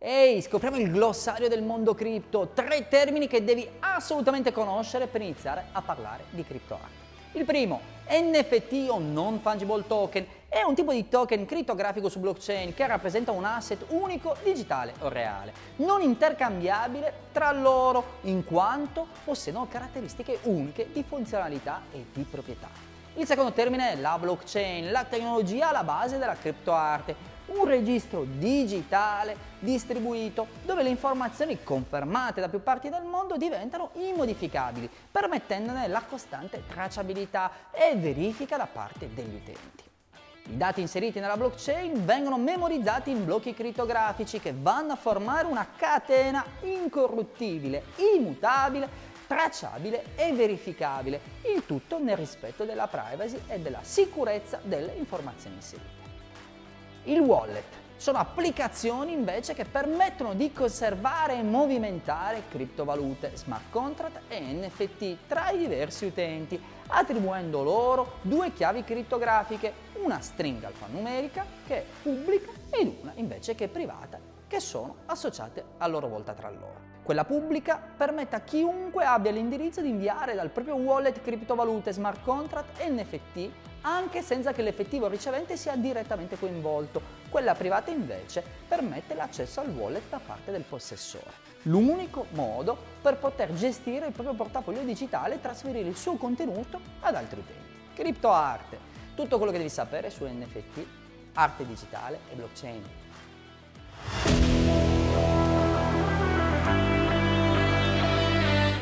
Ehi, scopriamo il glossario del mondo cripto, tre termini che devi assolutamente conoscere per iniziare a parlare di criptoarte. Il primo, NFT o non fungible token, è un tipo di token crittografico su blockchain che rappresenta un asset unico, digitale o reale, non intercambiabile tra loro in quanto possiedono caratteristiche uniche di funzionalità e di proprietà. Il secondo termine è la blockchain, la tecnologia alla base della criptoarte, un registro digitale distribuito dove le informazioni confermate da più parti del mondo diventano immodificabili, permettendone la costante tracciabilità e verifica da parte degli utenti. I dati inseriti nella blockchain vengono memorizzati in blocchi crittografici che vanno a formare una catena incorruttibile, immutabile, tracciabile e verificabile, il tutto nel rispetto della privacy e della sicurezza delle informazioni inserite. Il wallet sono applicazioni invece che permettono di conservare e movimentare criptovalute, smart contract e NFT tra i diversi utenti, attribuendo loro due chiavi crittografiche, una stringa alfanumerica che è pubblica ed una invece che è privata, che sono associate a loro volta tra loro. Quella pubblica permette a chiunque abbia l'indirizzo di inviare dal proprio wallet criptovalute, smart contract e NFT anche senza che l'effettivo ricevente sia direttamente coinvolto. Quella privata invece permette l'accesso al wallet da parte del possessore. L'unico modo per poter gestire il proprio portafoglio digitale e trasferire il suo contenuto ad altri utenti. Criptoarte, tutto quello che devi sapere su NFT, arte digitale e blockchain.